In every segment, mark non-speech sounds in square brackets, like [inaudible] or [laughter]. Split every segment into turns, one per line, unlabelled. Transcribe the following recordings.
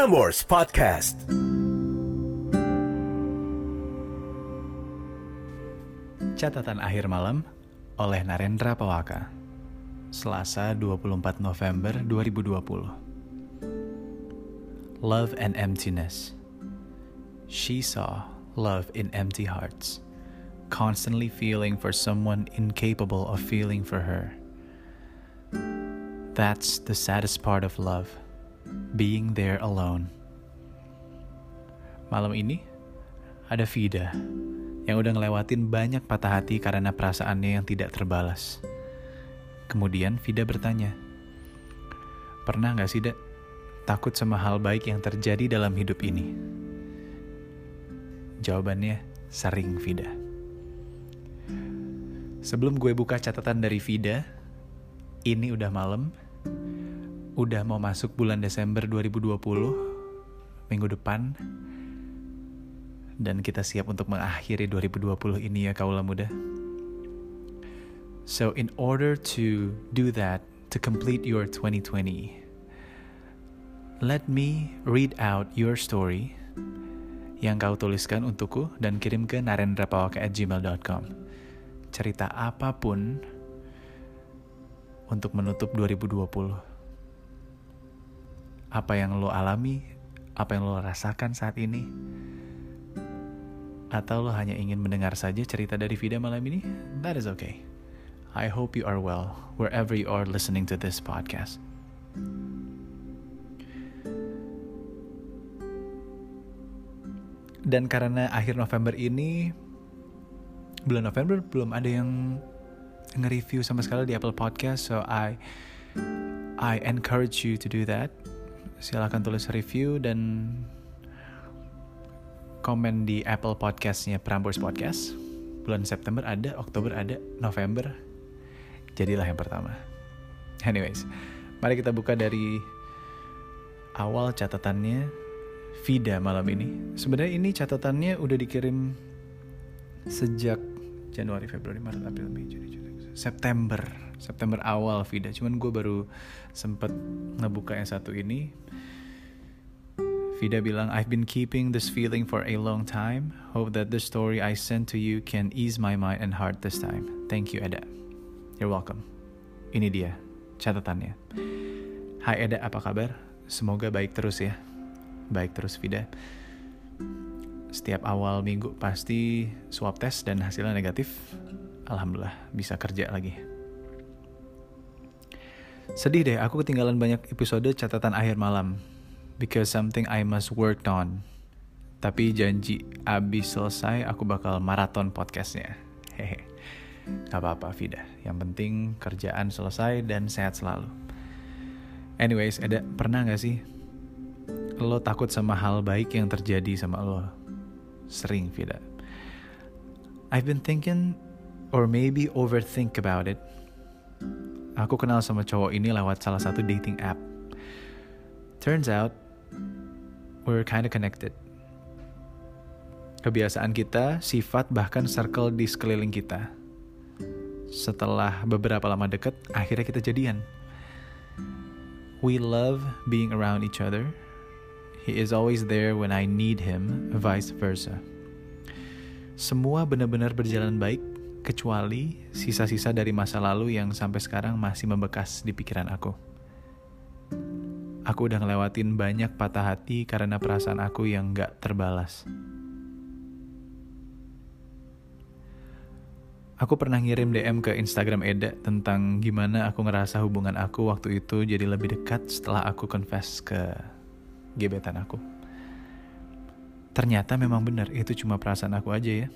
Prambors Podcast.
Catatan akhir malam oleh Narendra Pawaka. Selasa 24 November 2020. Love and emptiness. She saw love in empty hearts, constantly feeling for someone incapable of feeling for her. That's the saddest part of love, being there alone. Malam ini ada Vida yang udah ngelewatin banyak patah hati karena perasaannya yang tidak terbalas. Kemudian Vida bertanya, Pernah gak sih, Dak, takut sama hal baik yang terjadi dalam hidup ini? Jawabannya, sering Vida. Sebelum gue buka catatan dari Vida, ini udah malam, udah mau masuk bulan Desember 2020, minggu depan, dan kita siap untuk mengakhiri 2020 ini ya kaulah muda. So in order to do that, to complete your 2020, let me read out your story yang kau tuliskan untukku dan kirim ke narendrapawaka@gmail.com. Cerita apa pun untuk menutup 2020. Apa yang lo alami, apa yang lo rasakan saat ini, atau lo hanya ingin mendengar saja cerita dari Vida malam ini? That is okay. I hope you are well wherever you are listening to this podcast. Dan karena akhir November ini, bulan November belum ada yang nge-review sama sekali di Apple Podcast, so I I encourage you to do that. Silahkan tulis review dan komen di Apple Podcastnya Prambors Podcast. Bulan September ada, Oktober ada, November jadilah yang pertama. Anyways, mari kita buka dari awal catatannya Vida malam ini. Sebenarnya ini catatannya udah dikirim sejak Januari, Februari, Maret, April, Mei, Juni, Juli, September. September awal Vida. Cuman gue baru sempet ngebuka yang satu ini. Vida bilang, I've been keeping this feeling for a long time. Hope that the story I sent to you can ease my mind and heart this time. Thank you, Eda. You're welcome. Ini dia catatannya. Hai Eda, apa kabar? Semoga baik terus ya. Baik terus Vida. Setiap awal minggu pasti swab test dan hasilnya negatif. Alhamdulillah bisa kerja lagi. Sedih deh, aku ketinggalan banyak episode catatan akhir malam. Because something I must work on. Tapi janji abis selesai aku bakal maraton podcastnya. Hehe. Gak apa-apa Vida, yang penting kerjaan selesai dan sehat selalu. Anyways, ada pernah gak sih lo takut sama hal baik yang terjadi sama lo? Sering Vida. I've been thinking or maybe overthink about it. Aku kenal sama cowok ini lewat salah satu dating app. Turns out, we're kinda connected. Kebiasaan kita, sifat, bahkan circle di sekeliling kita. Setelah beberapa lama deket, akhirnya kita jadian. We love being around each other. He is always there when I need him, vice versa. Semua benar-benar berjalan baik, kecuali sisa-sisa dari masa lalu yang sampai sekarang masih membekas di pikiran aku. Aku udah ngelewatin banyak patah hati karena perasaan aku yang gak terbalas. Aku pernah ngirim DM ke Instagram Eda tentang gimana aku ngerasa hubungan aku waktu itu jadi lebih dekat setelah aku confess ke gebetan aku. Ternyata memang benar itu cuma perasaan aku aja ya.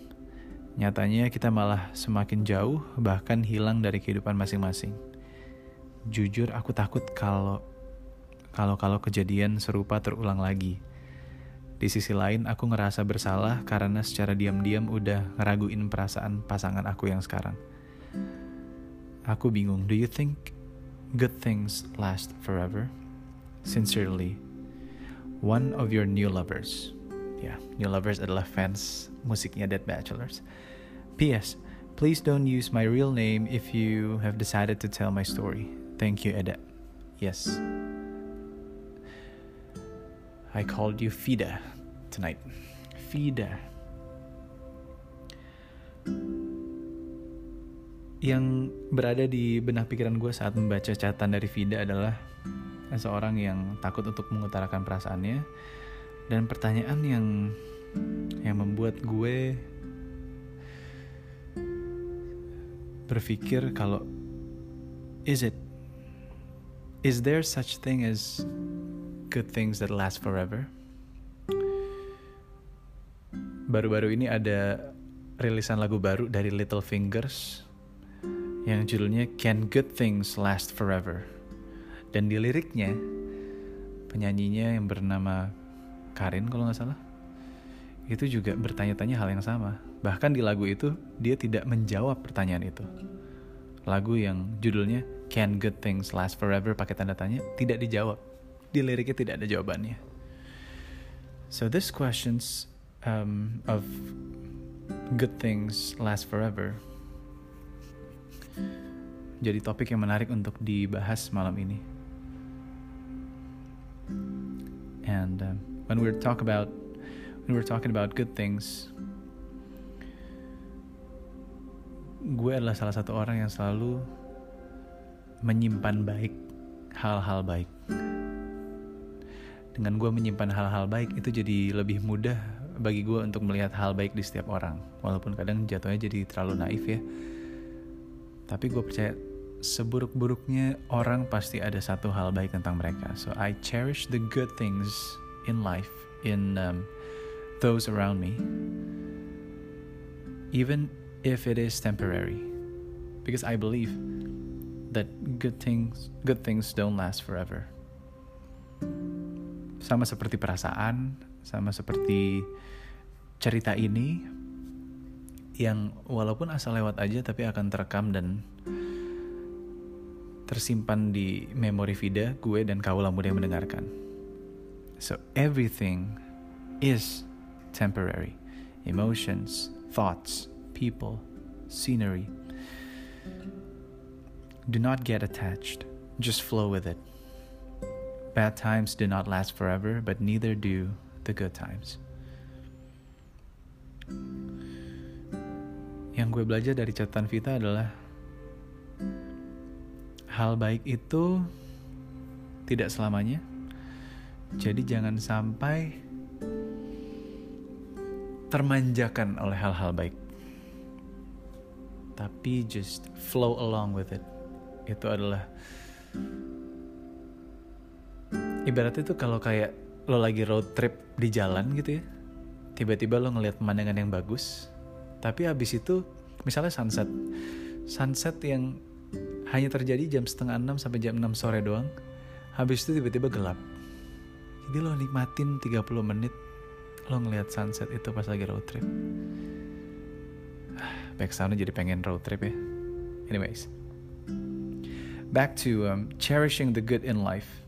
Nyatanya kita malah semakin jauh bahkan hilang dari kehidupan masing-masing. Jujur aku takut kalau kalau kalau kejadian serupa terulang lagi. Di sisi lain aku ngerasa bersalah karena secara diam-diam udah ngeraguin perasaan pasangan aku yang sekarang. Aku bingung, do you think good things last forever? Sincerely, one of your new lovers. Ya, yeah, new lovers adalah fans musiknya Dead Bachelors. P.S. Please don't use my real name if you have decided to tell my story. Thank you, Eda. Yes. I called you Fida tonight. Fida. Yang berada di benak pikiran gue saat membaca catatan dari Vida adalah seorang yang takut untuk mengutarakan perasaannya dan pertanyaan yang yang membuat gue berpikir kalau is it is there such thing as good things that last forever? Baru-baru ini ada rilisan lagu baru dari Little Fingers yang judulnya Can Good Things Last Forever? Dan di liriknya penyanyinya yang bernama Karin kalau nggak salah itu juga bertanya-tanya hal yang sama. Bahkan di lagu itu dia tidak menjawab pertanyaan itu. Lagu yang judulnya Can Good Things Last Forever pakai tanda tanya tidak dijawab. Di liriknya tidak ada jawabannya. So this questions um, of good things last forever jadi topik yang menarik untuk dibahas malam ini. And uh, when we talk about when we're talking about good things, gue adalah salah satu orang yang selalu menyimpan baik hal-hal baik. Dengan gue menyimpan hal-hal baik itu jadi lebih mudah bagi gue untuk melihat hal baik di setiap orang. Walaupun kadang jatuhnya jadi terlalu naif ya. Tapi gue percaya seburuk-buruknya orang pasti ada satu hal baik tentang mereka. So I cherish the good things in life, in um, those around me, even if it is temporary, because I believe that good things, good things don't last forever. Sama seperti perasaan, sama seperti cerita ini yang walaupun asal lewat aja tapi akan terekam dan tersimpan di memori Vida gue dan kaulah muda yang mendengarkan. So everything is temporary. Emotions, thoughts, people, scenery. Do not get attached. Just flow with it. Bad times do not last forever, but neither do the good times. Yang gue belajar dari catatan Vita adalah hal baik itu tidak selamanya. Jadi jangan sampai termanjakan oleh hal-hal baik. Tapi just flow along with it. Itu adalah ibaratnya itu kalau kayak lo lagi road trip di jalan gitu ya. Tiba-tiba lo ngeliat pemandangan yang bagus, tapi habis itu misalnya sunset. Sunset yang hanya terjadi jam setengah enam sampai jam enam sore doang. Habis itu tiba-tiba gelap. Jadi lo nikmatin 30 menit lo ngeliat sunset itu pas lagi road trip. [sighs] Back soundnya jadi pengen road trip ya. Anyways. Back to um, cherishing the good in life.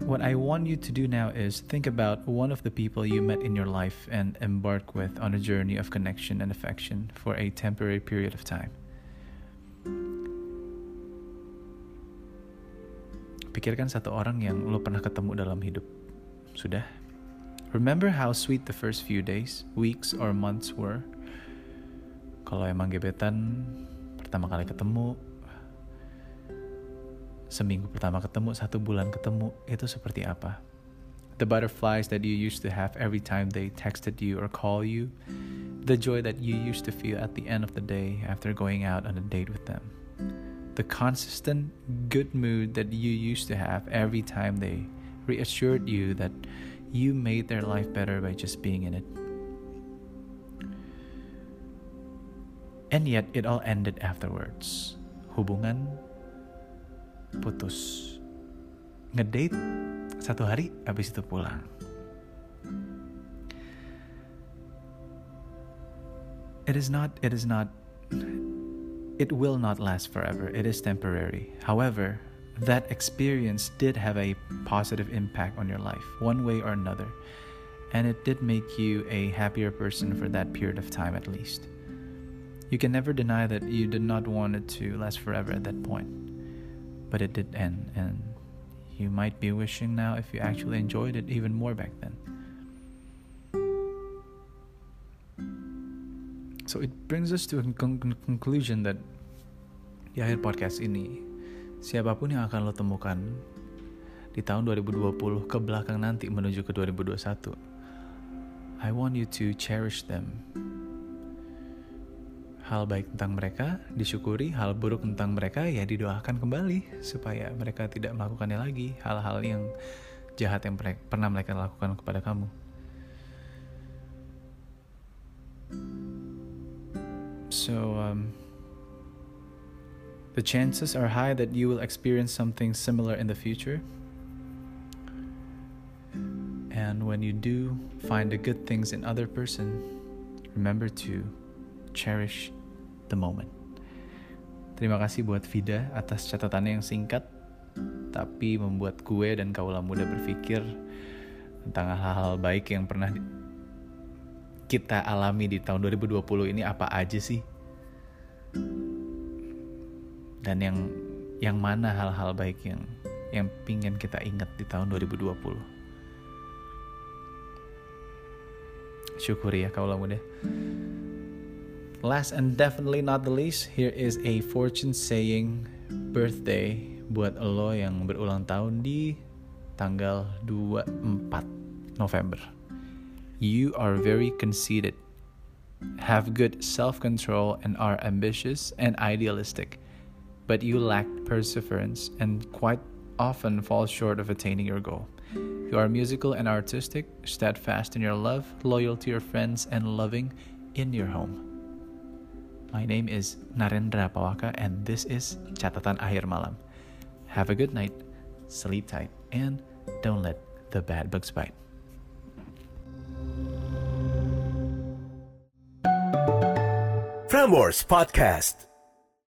What I want you to do now is think about one of the people you met in your life and embark with on a journey of connection and affection for a temporary period of time. Pikirkan satu orang yang lo pernah ketemu dalam hidup. Sudah? Remember how sweet the first few days, weeks, or months were? Kalau emang gebetan, pertama kali ketemu, seminggu pertama ketemu, satu bulan ketemu, itu seperti apa? The butterflies that you used to have every time they texted you or call you, the joy that you used to feel at the end of the day after going out on a date with them. The consistent good mood that you used to have every time they reassured you that you made their life better by just being in it. And yet it all ended afterwards. Hubungan putus. Ngedate satu hari habis itu pulang. It is not it is not it will not last forever, it is temporary. However, that experience did have a positive impact on your life, one way or another, and it did make you a happier person for that period of time at least. You can never deny that you did not want it to last forever at that point, but it did end, and you might be wishing now if you actually enjoyed it even more back then. So it brings us to a conclusion that di akhir podcast ini, siapa pun yang akan lo temukan di tahun 2020 ke belakang nanti menuju ke 2021, I want you to cherish them. Hal baik tentang mereka disyukuri, hal buruk tentang mereka ya didoakan kembali supaya mereka tidak melakukannya lagi, hal-hal yang jahat yang pernah mereka lakukan kepada kamu. So, um, the chances are high that you will experience something similar in the future. And when you do find the good things in other person, remember to cherish the moment. Terima kasih buat Vida atas catatannya yang singkat tapi membuat gue dan kaulah muda berpikir tentang hal-hal baik yang pernah kita alami di tahun 2020 ini apa aja sih? Dan yang yang mana hal-hal baik yang yang pingin kita ingat di tahun 2020? Syukuri ya kaulah muda. Last and definitely not the least, here is a fortune saying birthday buat lo yang berulang tahun di tanggal 24 November. You are very conceited, have good self control, and are ambitious and idealistic, but you lack perseverance and quite often fall short of attaining your goal. You are musical and artistic, steadfast in your love, loyal to your friends, and loving in your home. My name is Narendra Pawaka, and this is Catatan Akhir Malam. Have a good night, sleep tight, and don't let the bad bugs bite.
Frameworks Podcast.